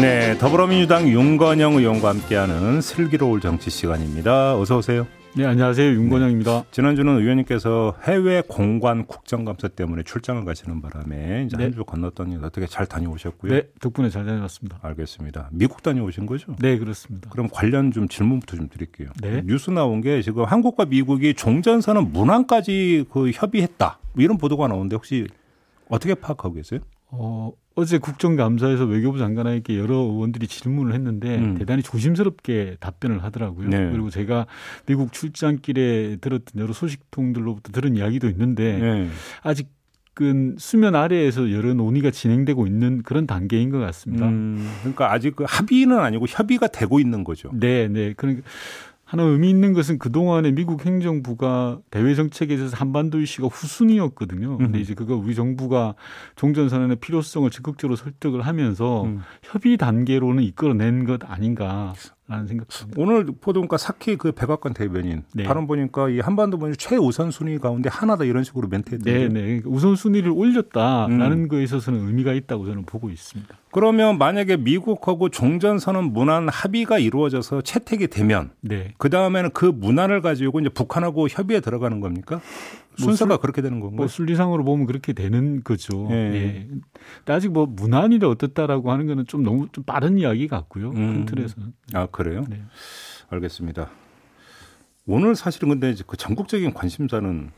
네, 더불어민주당 윤건영 의원과 함께하는 슬기로울 정치 시간입니다. 어서 오세요. 네, 안녕하세요. 윤건영입니다. 네. 지난주는 의원님께서 해외 공관 국정감사 때문에 출장을 가시는 바람에 이제 네. 한주 건넜더니 어떻게 잘 다녀오셨고요. 네, 덕분에 잘 다녀왔습니다. 알겠습니다. 미국 다녀오신 거죠? 네, 그렇습니다. 그럼 관련 좀 질문부터 좀 드릴게요. 네. 뉴스 나온 게 지금 한국과 미국이 종전선언 문항까지 그 협의했다. 뭐 이런 보도가 나오는데 혹시 어떻게 파악하고 계세요? 어, 어제 국정감사에서 외교부 장관에게 여러 의원들이 질문을 했는데 음. 대단히 조심스럽게 답변을 하더라고요. 네. 그리고 제가 미국 출장길에 들었던 여러 소식통들로부터 들은 이야기도 있는데 네. 아직 은 수면 아래에서 여러 논의가 진행되고 있는 그런 단계인 것 같습니다. 음, 그러니까 아직 그 합의는 아니고 협의가 되고 있는 거죠. 네, 네. 그러니까 하나 의미 있는 것은 그동안에 미국 행정부가 대외 정책에 있어서 한반도 이슈가 후순위였거든요. 근데 음. 이제 그거 우리 정부가 종전선언의 필요성을 적극적으로 설득을 하면서 음. 협의 단계로는 이끌어낸 것 아닌가 라는 생각입니다. 오늘 보도니까 사키 그 백악관 대변인 네. 발언 보니까 이 한반도 분이 최우선 순위 가운데 하나다 이런 식으로 멘트했는데 네, 네. 그러니까 우선 순위를 올렸다라는 음. 거에 있어서는 의미가 있다고 저는 보고 있습니다. 그러면 만약에 미국하고 종전선언 문안 합의가 이루어져서 채택이 되면 네. 그 다음에는 그 문안을 가지고 이제 북한하고 협의에 들어가는 겁니까? 뭐 순서가 뭐 술, 그렇게 되는 건가요? 뭐 순리상으로 보면 그렇게 되는 거죠. 예. 예. 아직 뭐 문안이라 어떻다라고 하는 거는 좀 너무 좀 빠른 이야기 같고요. 음. 큰 틀에서는. 아 그래요? 네. 알겠습니다. 오늘 사실은 근데 그 전국적인 관심사는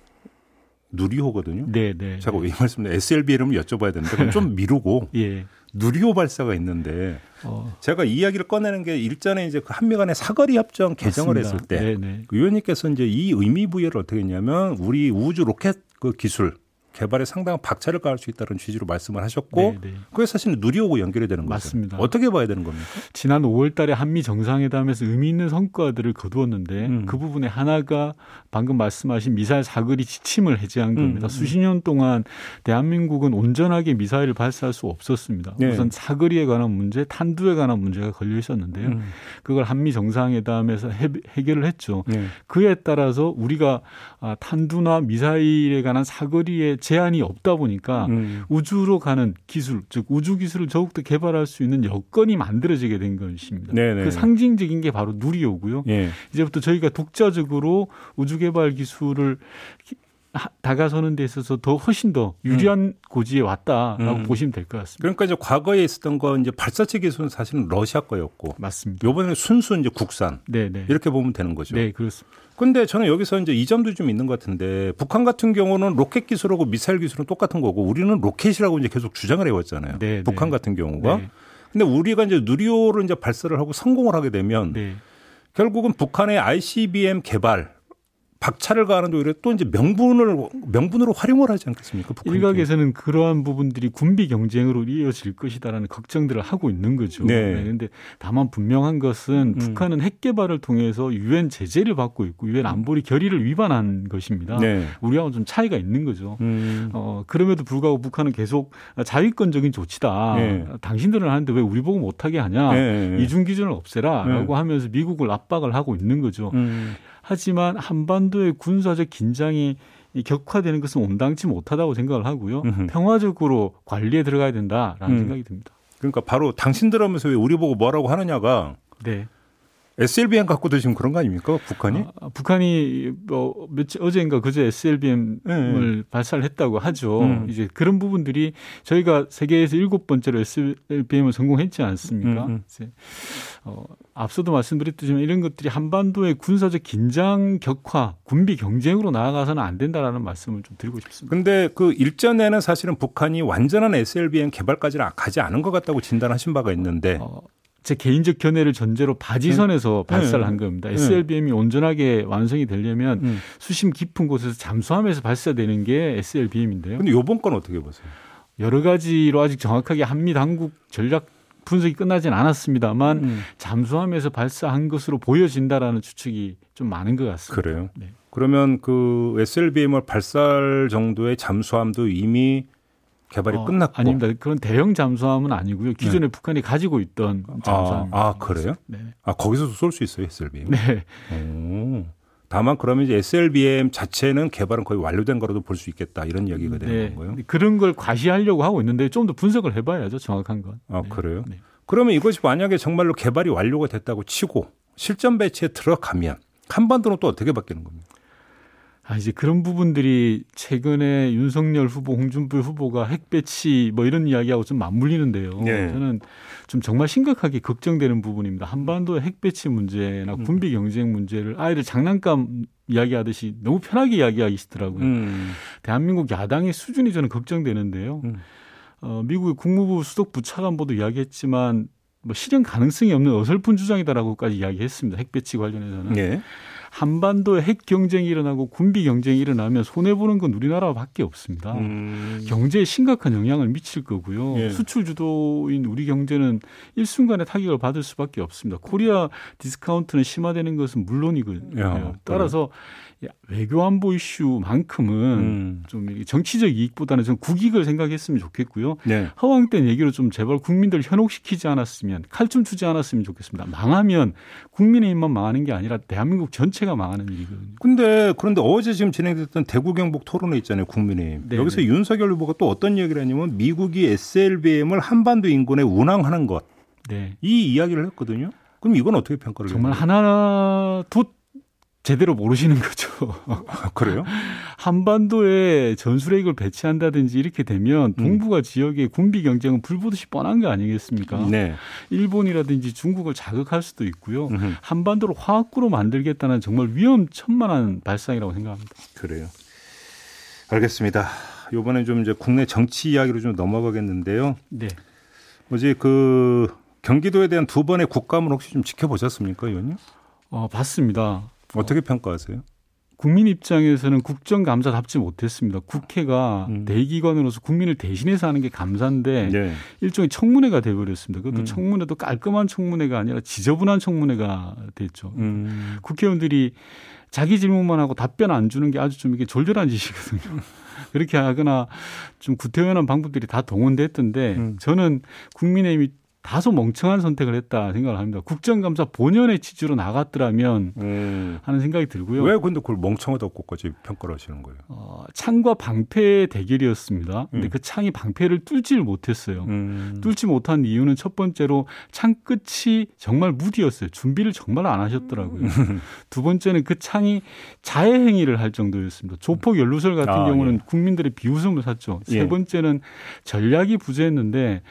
누리호거든요. 네, 네. 제가 네. 왜 말씀드려 SLB 이름을 여쭤봐야 되는데 그럼 좀 미루고 예. 누리호 발사가 있는데 어. 제가 이 이야기를 꺼내는 게 일전에 이제 그 한미 간의 사거리 협정 개정을 맞습니다. 했을 때 네네. 네. 그 의원님께서 이제 이 의미 부여를 어떻게 했냐면 우리 우주 로켓 그 기술 개발에 상당한 박차를 가할 수 있다는 취지로 말씀을 하셨고 네네. 네. 그게 사실 누리호고 연결이 되는 거죠. 맞습니다. 어떻게 봐야 되는 겁니까? 지난 5월 달에 한미 정상회담에서 의미 있는 성과들을 거두었는데 음. 그 부분에 하나가 방금 말씀하신 미사일 사거리 지침을 해제한 겁니다. 음. 수십 년 동안 대한민국은 온전하게 미사일을 발사할 수 없었습니다. 네. 우선 사거리에 관한 문제, 탄두에 관한 문제가 걸려 있었는데요. 음. 그걸 한미 정상회담에서 해, 결을 했죠. 네. 그에 따라서 우리가 아, 탄두나 미사일에 관한 사거리에 제한이 없다 보니까 음. 우주로 가는 기술, 즉 우주 기술을 더욱더 개발할 수 있는 여건이 만들어지게 된 것입니다. 네네. 그 상징적인 게 바로 누리호고요. 예. 이제부터 저희가 독자적으로 우주 개발 기술을 다가서는 데 있어서 더 훨씬 더 유리한 음. 고지에 왔다라고 음. 보시면 될 것 같습니다. 그러니까 이제 과거에 있었던 거 이제 발사체 기술은 사실은 러시아 거였고 맞습니다. 요번에 순수 이제 국산 네네. 이렇게 보면 되는 거죠. 네, 그렇습니다. 근데 저는 여기서 이제 이 점도 좀 있는 것 같은데 북한 같은 경우는 로켓 기술하고 미사일 기술은 똑같은 거고 우리는 로켓이라고 이제 계속 주장을 해왔잖아요. 네, 북한 네. 같은 경우가. 네. 근데 우리가 이제 누리호를 이제 발사를 하고 성공을 하게 되면 네. 결국은 북한의 ICBM 개발 박차를 가하는데 오히려 또 이제 명분을 명분으로 활용을 하지 않겠습니까? 일각에서는 그러한 부분들이 군비 경쟁으로 이어질 것이다라는 걱정들을 하고 있는 거죠. 네. 그런데 네. 다만 분명한 것은 음. 북한은 핵 개발을 통해서 유엔 제재를 받고 있고 유엔 안보리 결의를 위반한 것입니다. 네. 우리하고 좀 차이가 있는 거죠. 음. 어, 그럼에도 불구하고 북한은 계속 자위권적인 조치다. 네. 당신들은 하는데 왜 우리 보고 못하게 하냐? 네. 이중 기준을 없애라라고 네. 하면서 미국을 압박을 하고 있는 거죠. 음. 하지만 한반도 의 군사적 긴장이 격화되는 것은 온당치 못하다고 생각을 하고요. 으흠. 평화적으로 관리에 들어가야 된다라는 음. 생각이 듭니다. 그러니까 바로 당신들 하면서 왜 우리 보고 뭐라고 하느냐가 네. SLBM 갖고 드시면 그런 거 아닙니까? 북한이? 아, 북한이 뭐 며칠 어제인가 그제 SLBM을 네. 발사를 했다고 하죠. 음. 이제 그런 부분들이 저희가 세계에서 일곱 번째로 SLBM을 성공했지 않습니까? 음. 음. 이제 어, 앞서도 말씀드렸듯이 이런 것들이 한반도의 군사적 긴장 격화, 군비 경쟁으로 나아가서는 안 된다라는 말씀을 좀 드리고 싶습니다. 근데 그 일전에는 사실은 북한이 완전한 SLBM 개발까지는 가지 않은 것 같다고 진단하신 바가 있는데 어, 제 개인적 견해를 전제로 바지선에서 네. 발사를 한 겁니다. 네. SLBM이 온전하게 완성이 되려면 음. 수심 깊은 곳에서 잠수함에서 발사되는 게 SLBM인데요. 근데 요번 건 어떻게 보세요? 여러 가지로 아직 정확하게 한미 당국 전략 분석이 끝나진 않았습니다만 음. 잠수함에서 발사한 것으로 보여진다라는 추측이 좀 많은 것 같습니다. 그래요. 네. 그러면 그 SLBM을 발사할 정도의 잠수함도 이미 개발이 어, 끝났고 아닙니다. 그런 대형 잠수함은 아니고요. 기존에 네. 북한이 가지고 있던 잠수함. 아, 아 그래요? 네. 아 거기서도 쏠수 있어요, SLBM. 네. 오. 다만 그러면 이제 SLBM 자체는 개발은 거의 완료된 거라도 볼 수 있겠다 이런 이야기가 되는 네. 건가요? 그런 걸 과시하려고 하고 있는데 좀 더 분석을 해봐야죠, 정확한 건. 아 네. 그래요? 네. 그러면 이것이 만약에 정말로 개발이 완료가 됐다고 치고 실전 배치에 들어가면 한반도는 또 어떻게 바뀌는 겁니까? 아, 이제 그런 부분들이 최근에 윤석열 후보, 홍준표 후보가 핵 배치 뭐 이런 이야기하고 좀 맞물리는데요. 네. 저는 좀 정말 심각하게 걱정되는 부분입니다. 한반도의 핵 배치 문제나 음. 군비 경쟁 문제를 아이들 장난감 이야기하듯이 너무 편하게 이야기하시더라고요. 음. 대한민국 야당의 수준이 저는 걱정되는데요. 음. 어, 미국의 국무부 수석 부차관보도 이야기했지만 뭐 실현 가능성이 없는 어설픈 주장이다라고까지 이야기했습니다. 핵 배치 관련해서는. 네. 한반도에 핵 경쟁이 일어나고 군비 경쟁이 일어나면 손해 보는 건 우리나라밖에 없습니다. 음. 경제에 심각한 영향을 미칠 거고요. 예. 수출 주도인 우리 경제는 일순간에 타격을 받을 수밖에 없습니다. Korea discount는 심화되는 것은 물론이거든요. 따라서 외교 안보 이슈만큼은 음. 좀 정치적 이익보다는 좀 국익을 생각했으면 좋겠고요. 네. 허황 된 얘기로 좀 제발 국민들 현혹시키지 않았으면 칼춤 추지 않았으면 좋겠습니다. 망하면 국민의힘만 망하는 게 아니라 대한민국 전체 가 망하는 일이거든요. 근데 그런데 어제 지금 진행됐던 대구 경북 토론회 있잖아요. 국민의힘. 네 여기서 네. 윤석열 후보가 또 어떤 얘기를 했냐면 미국이 SLBM을 한반도 인근에 운항하는 것. 네. 이 이야기를 했거든요. 그럼 이건 어떻게 평가를? 정말 하나 두 제대로 모르시는 거죠. 아, 그래요? 한반도에 전술핵을 배치한다든지 이렇게 되면 음. 동북아 음. 지역의 군비 경쟁은 불보듯이 뻔한 거 아니겠습니까? 네. 일본이라든지 중국을 자극할 수도 있고요. 음흠. 한반도를 화학구로 만들겠다는 정말 위험천만한 발상이라고 생각합니다. 그래요. 알겠습니다. 이번에 좀 이제 국내 정치 이야기로 좀 넘어가겠는데요. 네. 어제 그 경기도에 대한 두 번의 국감을 혹시 좀 지켜보셨습니까, 의원님? 어, 봤습니다. 어떻게 평가하세요? 국민 입장에서는 국정감사답지 못했습니다. 국회가 음. 대기관으로서 국민을 대신해서 하는 게 감사인데 네. 일종의 청문회가 돼버렸습니다. 그것도 음. 청문회도 깔끔한 청문회가 아니라 지저분한 청문회가 됐죠. 음. 국회의원들이 자기 질문만 하고 답변 안 주는 게 아주 좀 이게 졸졸한 짓이거든요. 그렇게 하거나 좀 구태연한 방법들이 다 동원됐던데 음. 저는 국민의힘이 다소 멍청한 선택을 했다 생각을 합니다. 국정감사 본연의 취지로 나갔더라면 음. 하는 생각이 들고요. 왜 근데 그걸 멍청하다고까지 평가를 하시는 거예요? 어, 창과 방패의 대결이었습니다. 근데 음. 그 창이 방패를 뚫지를 못했어요. 음. 뚫지 못한 이유는 첫 번째로 창 끝이 정말 무디였어요. 준비를 정말 안 하셨더라고요. 음. 두 번째는 그 창이 자해 행위를 할 정도였습니다. 조폭 연루설 같은 아, 경우는 예. 국민들의 비웃음을 샀죠. 세 예. 번째는 전략이 부재했는데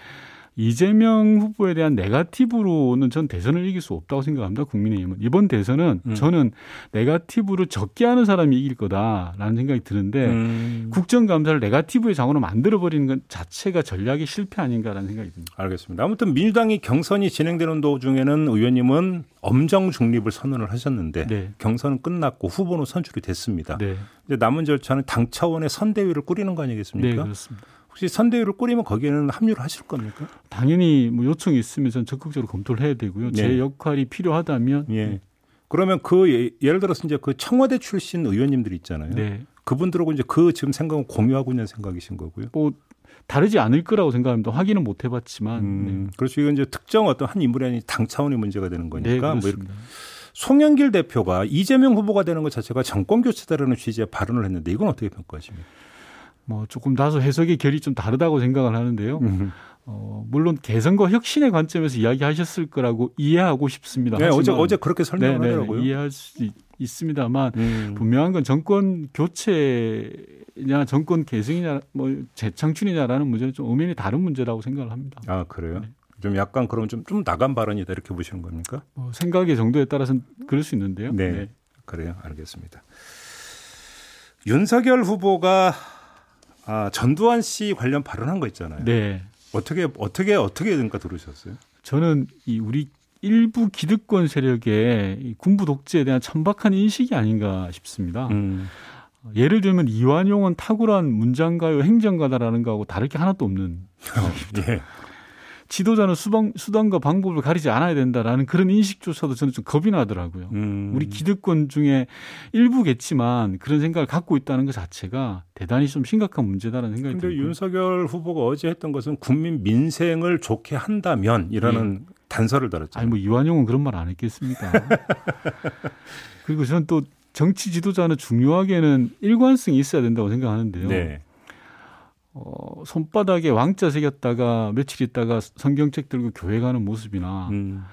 이재명 후보에 대한 네가티브로는 전 대선을 이길 수 없다고 생각합니다. 국민의힘은 이번 대선은 음. 저는 네가티브를 적게 하는 사람이 이길 거다라는 생각이 드는데 음. 국정감사를 네가티브의 장으로 만들어 버리는 것 자체가 전략의 실패 아닌가라는 생각이 듭니다. 알겠습니다. 아무튼 민주당이 경선이 진행되는 도중에는 의원님은 엄정 중립을 선언을 하셨는데 네. 경선은 끝났고 후보는 선출이 됐습니다. 네. 이제 남은 절차는 당 차원의 선대위를 꾸리는 거 아니겠습니까? 네, 그렇습니다. 혹시 선대위를 꾸리면 거기에는 합류를 하실 겁니까? 당연히 뭐 요청이 있으면 전 적극적으로 검토를 해야 되고요. 제 네. 역할이 필요하다면. 예. 그러면 그 예, 예를 들어서 이제 그 청와대 출신 의원님들 있잖아요. 네. 그분들하고 이제 그 지금 생각은 공유하고 있는 생각이신 거고요. 뭐 다르지 않을 거라고 생각합니다. 확인은 못 해봤지만. 음, 네. 그렇죠. 이건 이제 특정 어떤 한 인물이 아닌 당 차원의 문제가 되는 거니까. 네, 뭐. 송영길 대표가 이재명 후보가 되는 것 자체가 정권 교체다라는 취지의 발언을 했는데 이건 어떻게 평가하십니까? 뭐 조금 다소 해석의 결이 좀 다르다고 생각을 하는데요. 어, 물론 개선과 혁신의 관점에서 이야기하셨을 거라고 이해하고 싶습니다. 네, 어제 어제 그렇게 설명하더라고요. 네, 네, 이해할 수 있습니다만 음. 분명한 건 정권 교체냐 정권 개성이냐 뭐 재창출이냐라는 문제는 좀 의미이 다른 문제라고 생각을 합니다. 아 그래요? 네. 좀 약간 그럼 좀, 좀 나간 발언이다 이렇게 보시는 겁니까? 뭐 생각의 정도에 따라서는 그럴 수 있는데요. 네. 네. 그래요. 알겠습니다. 윤석열 후보가 아, 전두환 씨 관련 발언한 거 있잖아요. 네. 어떻게 어떻게 어떻게 된가 들으셨어요? 저는 이 우리 일부 기득권 세력의 군부 독재에 대한 천박한 인식이 아닌가 싶습니다. 음. 예를 들면 이완용은 탁월한 문장가요 행정가다라는 거하고 다를 게 하나도 없는. 예. 지도자는 수방, 수단과 방법을 가리지 않아야 된다라는 그런 인식조차도 저는 좀 겁이 나더라고요. 음. 우리 기득권 중에 일부겠지만 그런 생각을 갖고 있다는 것 자체가 대단히 좀 심각한 문제다라는 생각이 듭니다. 그런데 윤석열 후보가 어제 했던 것은 국민 민생을 좋게 한다면이라는 예. 단서를 달았죠. 아니 뭐 이완용은 그런 말 안 했겠습니까? 그리고 저는 또 정치 지도자는 중요하게는 일관성이 있어야 된다고 생각하는데요. 네. 어, 손바닥에 왕자 새겼다가 며칠 있다가 성경책 들고 교회 가는 모습이나 음.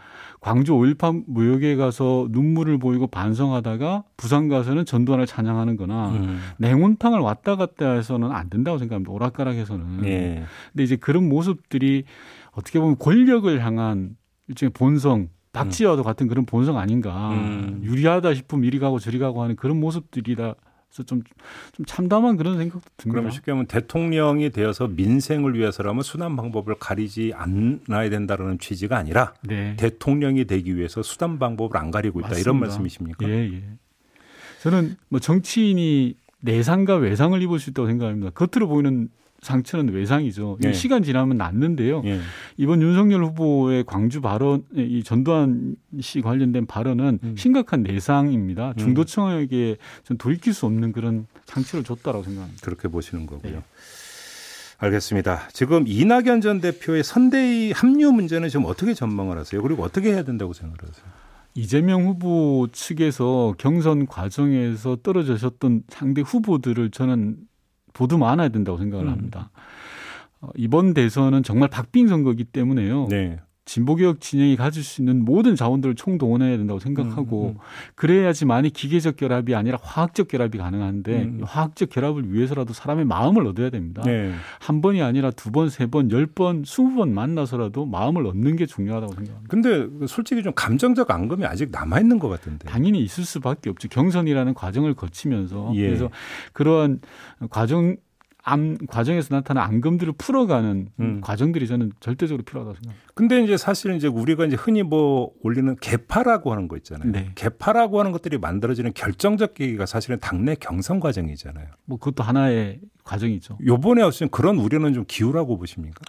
광주 5.18 무역에 가서 눈물을 보이고 반성하다가 부산 가서는 전두환을 찬양하는 거나 음. 냉온탕을 왔다 갔다 해서는 안 된다고 생각합니다. 오락가락해서는. 네. 근데 이제 그런 모습들이 어떻게 보면 권력을 향한 일종의 본성 박지와도 음. 같은 그런 본성 아닌가. 음. 유리하다 싶으면 이리 가고 저리 가고 하는 그런 모습들이다. 그래서 좀, 좀 참담한 그런 생각도 듭니다. 그러면 쉽게 하면 대통령이 되어서 민생을 위해서라면 수단 방법을 가리지 않아야 된다는 취지가 아니라 네. 대통령이 되기 위해서 수단 방법을 안 가리고 있다 맞습니다. 이런 말씀이십니까? 예, 예. 저는 뭐 정치인이 내상과 외상을 입을 수 있다고 생각합니다. 겉으로 보이는 상처는 외상이죠. 예. 시간 지나면 낫는데요. 예. 이번 윤석열 후보의 광주 발언, 이 전두환 씨 관련된 발언은 음. 심각한 내상입니다. 음. 중도층에게 전 돌이킬 수 없는 그런 상처를 줬다라고 생각합니다. 그렇게 보시는 거고요. 네. 알겠습니다. 지금 이낙연 전 대표의 선대위 합류 문제는 지금 어떻게 전망을 하세요? 그리고 어떻게 해야 된다고 생각을 하세요? 이재명 후보 측에서 경선 과정에서 떨어지셨던 상대 후보들을 저는 보도 많아야 된다고 생각을 음. 합니다. 어, 이번 대선은 정말 박빙 선거이기 때문에요. 네. 진보개혁 진영이 가질 수 있는 모든 자원들을 총동원해야 된다고 생각하고 음, 음. 그래야지만이 기계적 결합이 아니라 화학적 결합이 가능한데 음. 화학적 결합을 위해서라도 사람의 마음을 얻어야 됩니다. 네. 한 번이 아니라 두 번, 세 번, 열 번, 스무 번 만나서라도 마음을 얻는 게 중요하다고 생각합니다. 근데 솔직히 좀 감정적 앙금이 아직 남아 있는 것 같은데. 당연히 있을 수밖에 없죠. 경선이라는 과정을 거치면서 예. 그래서 그러한 과정 암 과정에서 나타난 앙금들을 풀어가는 음. 과정들이 저는 절대적으로 필요하다고 생각합니다. 근데 이제 사실은 이제 우리가 이제 흔히 뭐 올리는 개파라고 하는 거 있잖아요. 네. 개파라고 하는 것들이 만들어지는 결정적 계기가 사실은 당내 경선 과정이잖아요. 뭐 그것도 하나의 과정이죠. 요번에 어쨌든 그런 우려는 좀 기우라고 보십니까?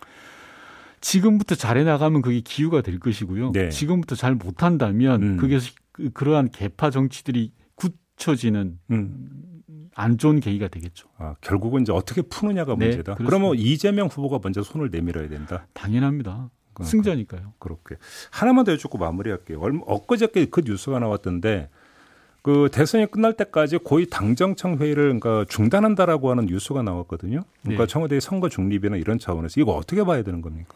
지금부터 잘해 나가면 그게 기후가 될 것이고요. 네. 지금부터 잘 못한다면 음. 그게 그, 그러한 개파 정치들이 굳혀지는 음. 안 좋은 계기가 되겠죠. 아, 결국은 이제 어떻게 푸느냐가 네, 문제다. 그렇습니다. 그러면 이재명 후보가 먼저 손을 내밀어야 된다. 당연합니다. 그러니까. 승자니까요. 그렇게 하나만 더 여쭙고 마무리할게요. 얼마 엊그저께 그 뉴스가 나왔던데 그 대선이 끝날 때까지 고위 당정청 회의를 그러니까 중단한다라고 하는 뉴스가 나왔거든요. 그러니까 네. 청와대의 선거 중립이나 이런 차원에서 이거 어떻게 봐야 되는 겁니까?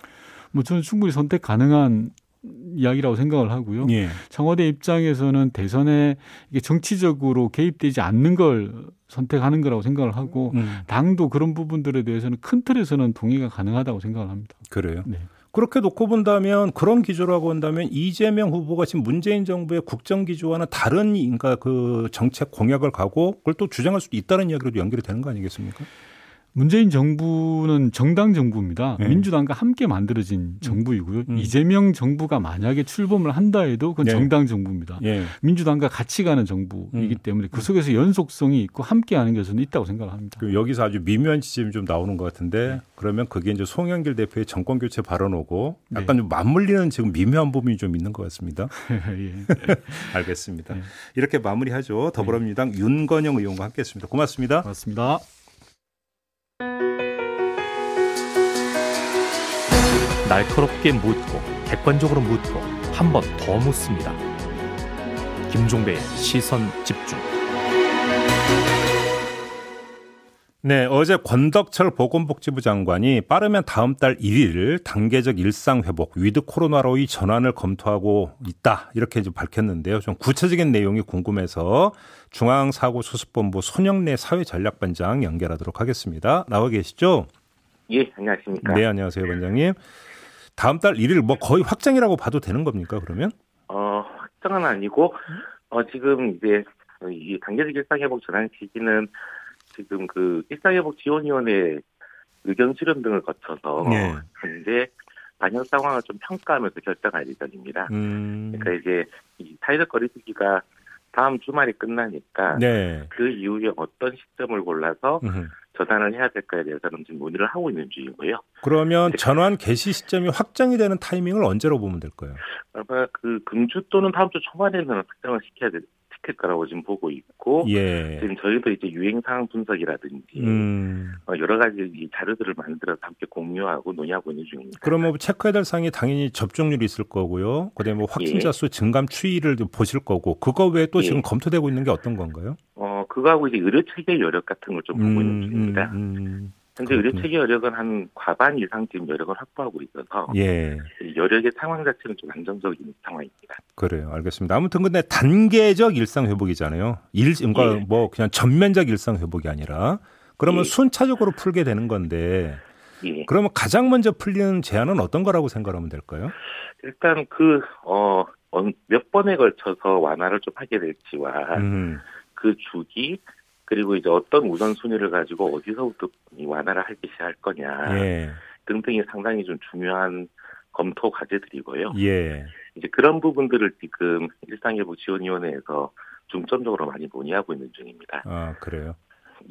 뭐 저는 충분히 선택 가능한 이야기라고 생각을 하고요. 예. 청와대 입장에서는 대선에 이게 정치적으로 개입되지 않는 걸 선택하는 거라고 생각을 하고 음. 당도 그런 부분들에 대해서는 큰 틀에서는 동의가 가능하다고 생각을 합니다. 그래요. 네. 그렇게 놓고 본다면 그런 기조라고 한다면 이재명 후보가 지금 문재인 정부의 국정 기조와는 다른 인가 그 정책 공약을 가고 그걸 또 주장할 수도 있다는 이야기로도 연결이 되는 거 아니겠습니까? 문재인 정부는 정당 정부입니다. 네. 민주당과 함께 만들어진 음. 정부이고요. 음. 이재명 정부가 만약에 출범을 한다 해도 그건 네. 정당 정부입니다. 네. 민주당과 같이 가는 정부이기 음. 때문에 그 속에서 연속성이 있고 함께 하는 것은 있다고 생각합니다. 을 여기서 아주 미묘한 지점이 좀 나오는 것 같은데 네. 그러면 그게 이제 송영길 대표의 정권 교체 발언 오고 네. 약간 좀 맞물리는 지금 미묘한 부분이 좀 있는 것 같습니다. 예. 알겠습니다. 네. 이렇게 마무리하죠. 더불어민주당 윤건영 의원과 함께했습니다. 고맙습니다. 고맙습니다. 날카롭게 묻고 객관적으로 묻고 한 번 더 묻습니다. 김종배의 시선 집중. 네, 어제 권덕철 보건복지부 장관이 빠르면 다음 달 1일 단계적 일상 회복 with 코로나로의 전환을 검토하고 있다 이렇게 좀 밝혔는데요. 좀 구체적인 내용이 궁금해서 중앙사고수습본부 손영래 사회전략반장 연결하도록 하겠습니다. 나와 계시죠? 예, 안녕하십니까? 네, 안녕하세요, 반장님. 다음 달 1일 뭐 거의 확정이라고 봐도 되는 겁니까 그러면? 어 확정은 아니고 어 지금 이제 이 단계적 일상회복 전환 시기는 지금 그 일상회복 지원위원회 의견 수렴 등을 거쳐서 네. 현재 반영 상황을 좀 평가하면서 결정할 예정입니다. 음. 그러니까 이제 이 사회적 거리두기가 다음 주말이 끝나니까 네. 그 이후에 어떤 시점을 골라서 음흠. 전환을 해야 될까에 대해서는 지금 논의를 하고 있는 중이고요. 그러면 전환 개시 시점이 확정이 되는 타이밍을 언제로 보면 될까요? 아마 그 금주 또는 다음 주 초반에는 확정을 시켜야 될 시킬 거라고 지금 보고 있고 예. 지금 저희도 이제 유행 상황 분석이라든지 음. 어, 여러 가지 이 자료들을 만들어서 함께 공유하고 논의하고 있는 중입니다. 그러면 뭐 체크해야 될 사항이 당연히 접종률이 있을 거고요. 그다음에 뭐 확진자 예. 수 증감 추이를 보실 거고 그거 외에 또 예. 지금 검토되고 있는 게 어떤 건가요? 어 그거하고 이제 의료 체계 여력 같은 걸 좀 보고 음, 있는 중입니다. 음, 음. 현재 의료 체계 여력은 한 과반 이상 지금 여력을 확보하고 있어서 예. 여력의 상황 자체는 좀 안정적인 상황입니다. 그래요, 알겠습니다. 아무튼 근데 단계적 일상 회복이잖아요. 일, 그러니까 예. 뭐 그냥 전면적 일상 회복이 아니라 그러면 예. 순차적으로 풀게 되는 건데. 예. 그러면 가장 먼저 풀리는 제안은 어떤 거라고 생각하면 될까요? 일단 그, 어, 몇 번에 걸쳐서 완화를 좀 하게 될지와 음. 그 주기 그리고 이제 어떤 우선순위를 가지고 어디서부터 완화를 하기 시작할 거냐 예. 등등이 상당히 좀 중요한 검토 과제들이고요. 예. 이제 그런 부분들을 지금 일상회복 지원위원회에서 중점적으로 많이 논의하고 있는 중입니다. 아 그래요.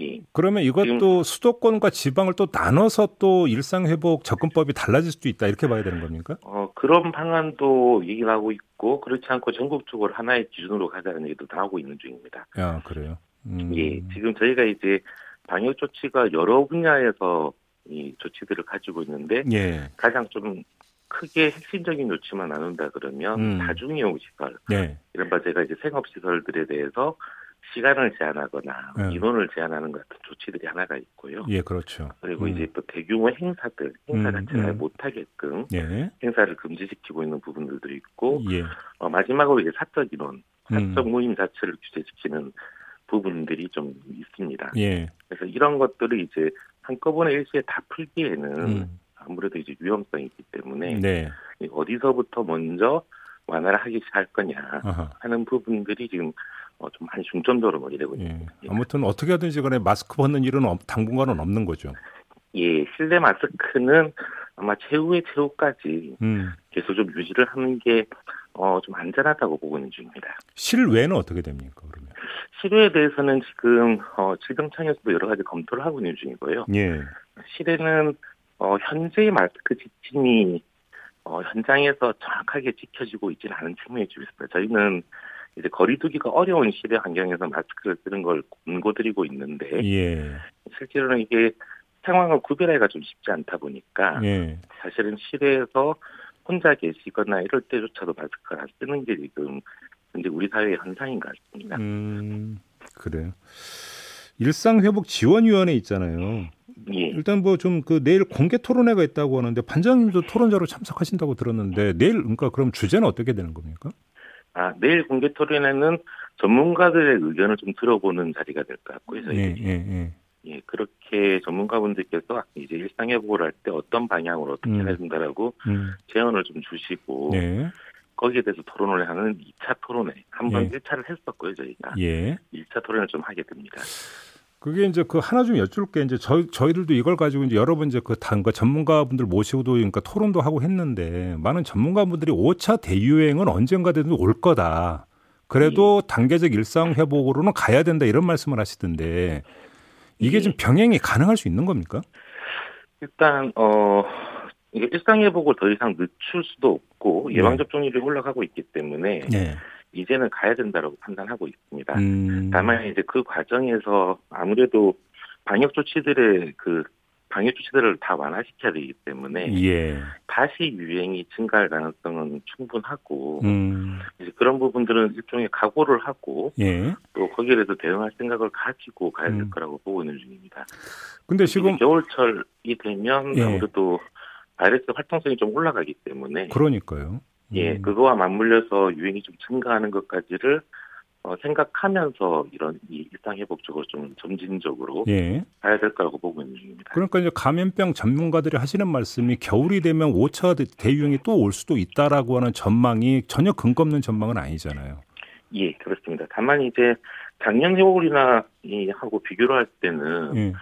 예. 그러면 이것도 수도권과 지방을 또 나눠서 또 일상 회복 접근법이 달라질 수도 있다 이렇게 봐야 되는 겁니까? 어 그런 방안도 얘기를 하고 있고 그렇지 않고 전국적으로 하나의 기준으로 가자는 얘기도 다 하고 있는 중입니다. 아 그래요. 음. 예, 지금 저희가 이제 방역 조치가 여러 분야에서 이 조치들을 가지고 있는데 예. 가장 좀 크게 핵심적인 조치만 나눈다 그러면 음. 다중이용 시설 예. 이른바 제가 이제 생업 시설들에 대해서 시간을 제한하거나 예. 인원을 제한하는 같은 조치들이 하나가 있고요. 예, 그렇죠. 그리고 음. 이제 또 대규모 행사들, 행사 음, 자체를 음. 못하게끔 예. 행사를 금지시키고 있는 부분들도 있고, 예. 어, 마지막으로 이제 사적 인원, 사적 음. 모임 자체를 규제시키는 부분들이 좀 있습니다. 예. 그래서 이런 것들을 이제 한꺼번에 일시에 다 풀기에는 음. 아무래도 이제 위험성이 있기 때문에 네. 어디서부터 먼저 완화를 하기 시작할 거냐 아하. 하는 부분들이 지금 어, 좀 많이 중점적으로 논의되고 예. 있습니다. 아무튼 어떻게 하든지 간에 마스크 벗는 일은 당분간은 없는 거죠. 예, 실내 마스크는 아마 최후의 최후까지 음. 계속 좀 유지를 하는 게 어, 좀 안전하다고 보고 있는 중입니다. 실외는 어떻게 됩니까, 그러면? 실외에 대해서는 지금, 어, 질병청에서도 여러 가지 검토를 하고 있는 중이고요. 예. 실외는, 어, 현재의 마스크 지침이, 어, 현장에서 정확하게 지켜지고 있지는 않은 측면이 좀 있습니다. 저희는 이제 거리두기가 어려운 실외 환경에서 마스크를 쓰는 걸 권고드리고 있는데, 예. 실제로는 이게 상황을 구별하기가 좀 쉽지 않다 보니까, 예. 사실은 실외에서 혼자 계시거나 이럴 때조차도 마스크를 안 쓰는 게 지금 현재 우리 사회의 현상인 것 같습니다. 음, 그래요. 일상회복 지원위원회 있잖아요. 예. 일단 뭐 좀 그 내일 공개 토론회가 있다고 하는데 반장님도 토론자로 참석하신다고 들었는데 내일 그러니까 그럼 주제는 어떻게 되는 겁니까? 아 내일 공개 토론회는 전문가들의 의견을 좀 들어보는 자리가 될 것 같고요. 저희 예, 예, 예. 예, 그렇게 전문가분들께서 이제 일상 회복을 할 때 어떤 방향으로 어떻게 음. 해야 된다라고 음. 제언을 좀 주시고 네. 거기에 대해서 토론을 하는 2차 토론회 한번 예. 1차를 했었고요 저희가 예. 2차 토론을 좀 하게 됩니다. 그게 이제 그 하나 좀 여쭐 게 이제 저희 저희들도 이걸 가지고 이제 여러 번 이제 그 단과 전문가분들 모시고도 그러니까 토론도 하고 했는데 많은 전문가분들이 5차 대유행은 언젠가든 올 거다. 그래도 예. 단계적 일상 회복으로는 가야 된다 이런 말씀을 하시던데 이게 좀 병행이 가능할 수 있는 겁니까? 일단 어 이게 일상 회복을 더 이상 늦출 수도 없고 네. 예방 접종률이 올라가고 있기 때문에 네. 이제는 가야 된다고 판단하고 있습니다. 음. 다만 이제 그 과정에서 아무래도 방역 조치들의 그 방역 조치들을 다 완화시켜야 되기 때문에 예. 다시 유행이 증가할 가능성은 충분하고 음. 이제 그런 부분들은 일종의 각오를 하고 예. 또 거기에 대해서 대응할 생각을 가지고 가야 될 음. 거라고 보고 있는 중입니다. 근데 지금 겨울철이 되면 예. 아무래도 바이러스 활동성이 좀 올라가기 때문에 그러니까요. 예, 음. 그거와 맞물려서 유행이 좀 증가하는 것까지를 어, 생각하면서 이런 이 일상 회복적으로 좀 점진적으로 예. 가야 될 거라고 보고 있는 중입니다. 그러니까 이제 감염병 전문가들이 하시는 말씀이 겨울이 되면 5차 대유행이 또 올 수도 있다라고 하는 전망이 전혀 근거 없는 전망은 아니잖아요. 예, 그렇습니다. 다만 이제 작년 겨울이나 이 하고 비교를 할 때는 예.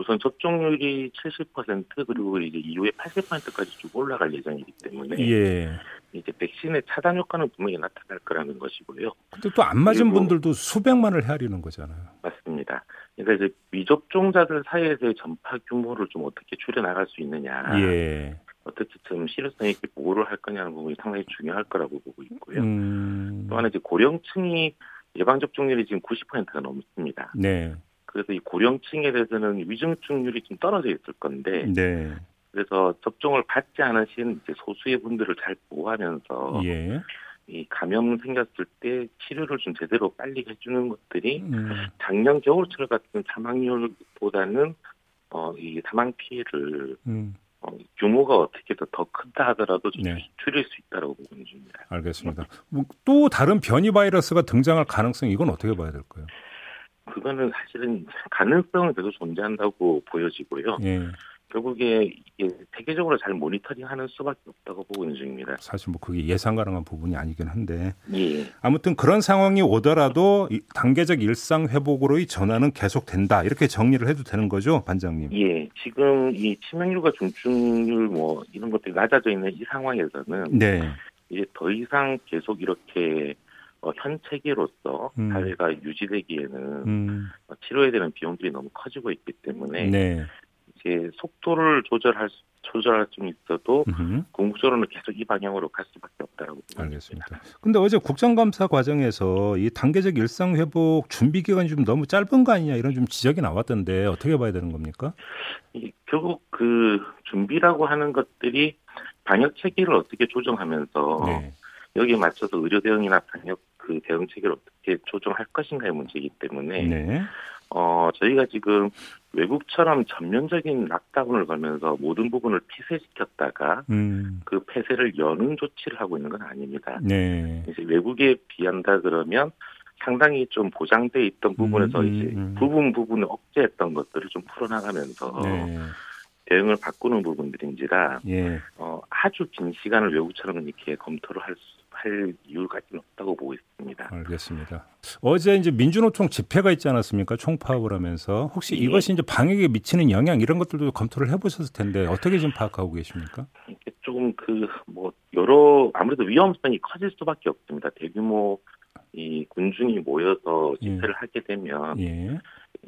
우선 접종률이 70% 그리고 이제 이후에 80%까지 쭉 올라갈 예정이기 때문에 예. 이제 백신의 차단 효과는 분명히 나타날 거라는 것이고요. 근데 또 안 맞은 분들도 수백만을 헤아리는 거잖아요. 맞습니다. 그러니까 이제 미접종자들 사이에서의 전파 규모를 좀 어떻게 줄여 나갈 수 있느냐. 예. 어떻게 좀 실효성 있게 보호를 할 거냐는 부분이 상당히 중요할 거라고 보고 있고요. 음. 또 하나 이제 고령층이 예방 접종률이 지금 90%가 넘습니다. 네. 그래서 이 고령층에 대해서는 위중증률이 좀 떨어져 있을 건데. 네. 그래서 접종을 받지 않으신 이제 소수의 분들을 잘 보호하면서 예. 이 감염 생겼을 때 치료를 좀 제대로 빨리 해주는 것들이 음. 작년 겨울철 같은 사망률보다는 어, 이 사망 피해를 음. 어, 규모가 어떻게 더, 더 큰다 하더라도 좀 네. 줄일 수 있다고 보고 있습니다. 알겠습니다. 뭐또 다른 변이 바이러스가 등장할 가능성 이건 어떻게 봐야 될까요? 그거는 사실은 가능성은 계속 존재한다고 보여지고요. 예. 결국에 이게 세계적으로 잘 모니터링하는 수밖에 없다고 보고 있는 중입니다. 사실 뭐 그게 예상 가능한 부분이 아니긴 한데 예. 아무튼 그런 상황이 오더라도 단계적 일상 회복으로의 전환은 계속된다 이렇게 정리를 해도 되는 거죠, 반장님? 예, 지금 이 치명률과 중증률 뭐 이런 것들이 낮아져 있는 이 상황에서는 네. 이제 더 이상 계속 이렇게 어, 현 체계로서 음. 사회가 유지되기에는 음. 어, 치료해야 되는 비용들이 너무 커지고 있기 때문에 네. 이제 속도를 조절할 수, 조절할 수 있어도 음흠. 궁극적으로는 계속 이 방향으로 갈 수밖에 없다라고 알겠습니다. 근데 어제 국정감사 과정에서 이 단계적 일상 회복 준비 기간이 좀 너무 짧은 거 아니냐 이런 좀 지적이 나왔던데 어떻게 봐야 되는 겁니까? 이, 결국 그 준비라고 하는 것들이 방역 체계를 어떻게 조정하면서 네. 여기에 맞춰서 의료 대응이나 방역 그 대응 체계를 어떻게 조정할 것인가의 문제이기 때문에 네. 어 저희가 지금 외국처럼 전면적인 락다운을 걸면서 모든 부분을 폐쇄시켰다가 음. 그 폐쇄를 여는 조치를 하고 있는 건 아닙니다. 네. 이제 외국에 비한다 그러면 상당히 좀 보장돼 있던 부분에서 음, 음, 이제 음. 부분 부분을 억제했던 것들을 좀 풀어나가면서 네. 대응을 바꾸는 부분들인지라 예. 어, 아주 긴 시간을 외국처럼 이렇게 검토를 할 수, 할 이유가 없다고 보고 있습니다. 알겠습니다. 어제 이제 민주노총 집회가 있지 않았습니까? 총파업을 하면서 혹시 예. 이것이 이제 방역에 미치는 영향 이런 것들도 검토를 해보셨을 텐데 어떻게 지금 파악하고 계십니까? 조금 그 뭐 여러 아무래도 위험성이 커질 수밖에 없습니다. 대규모 이 군중이 모여서 예. 집회를 예. 하게 되면 예.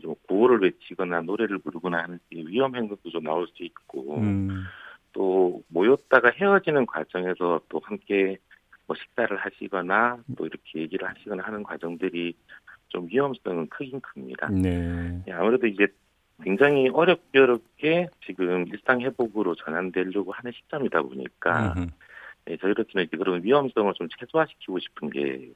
뭐 구호를 외치거나 노래를 부르거나 하는 위험 행동도 좀 나올 수 있고 음. 또 모였다가 헤어지는 과정에서 또 함께 뭐 식사를 하시거나 또 이렇게 얘기를 하시거나 하는 과정들이 좀 위험성은 크긴 큽니다. 네. 예, 아무래도 이제 굉장히 어렵게 어렵게 지금 일상 회복으로 전환되려고 하는 시점이다 보니까 예, 저희로서는 이제 그런 위험성을 좀 최소화시키고 싶은 게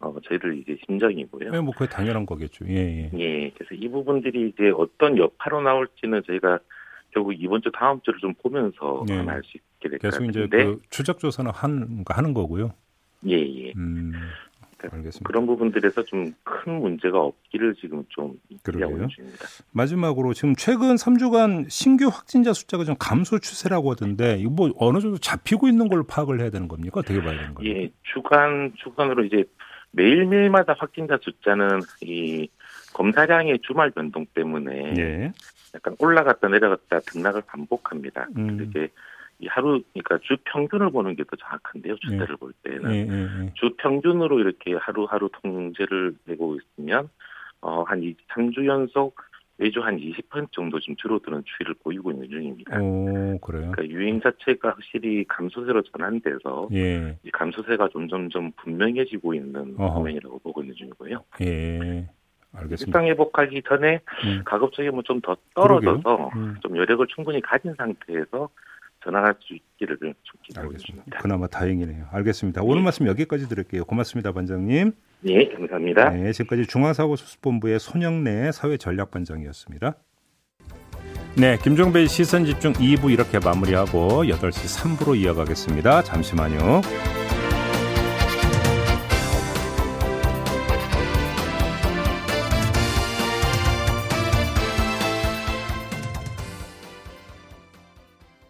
어, 저희들 이제 심정이고요. 네, 뭐 그게 당연한 거겠죠. 예, 예. 예, 그래서 이 부분들이 이제 어떤 여파로 나올지는 저희가 결국 이번 주 다음 주를 좀 보면서 예. 알수 있게 될것 같은데. 계속 이제 그 추적 조사는 한, 하는 거고요. 예, 예. 음, 그러니까 알겠습니다. 그런 부분들에서 좀 큰 문제가 없기를 지금 좀 기대하고 있습니다. 마지막으로 지금 최근 3주간 신규 확진자 숫자가 좀 감소 추세라고 하던데 이거 뭐 어느 정도 잡히고 있는 걸로 파악을 해야 되는 겁니까? 어떻게 봐야 되는 거예요? 예, 주간 주간으로 이제 매일매일마다 확진자 숫자는 이 검사량의 주말 변동 때문에 예. 약간 올라갔다 내려갔다 등락을 반복합니다. 음. 이게 이 하루 그러니까 주 평균을 보는 게 더 정확한데요. 주대를 예. 볼 때는 예, 예, 예, 주 평균으로 이렇게 하루하루 통제를 내고 있으면 어한 3주 연속 매주 한 20% 정도 지금 줄어드는 추이를 보이고 있는 중입니다. 오, 그래요? 그러니까 유행 자체가 확실히 감소세로 전환돼서 예. 이 감소세가 점점점 분명해지고 있는 화면이라고 보고 있는 중이고요. 예. 알겠습니다. 일상 회복하기 전에 음. 가급적이면 좀 더 떨어져서 음. 좀 여력을 충분히 가진 상태에서 전환할 수 있기를 좀 기대하고 있습니다. 그나마 다행이네요. 알겠습니다. 오늘 네. 말씀 여기까지 드릴게요. 고맙습니다, 반장님. 네, 감사합니다. 네, 지금까지 중앙사고수습본부의 손영래 사회전략반장이었습니다. 네, 김종배의 시선 집중 2부 이렇게 마무리하고 8시 3부로 이어가겠습니다. 잠시만요.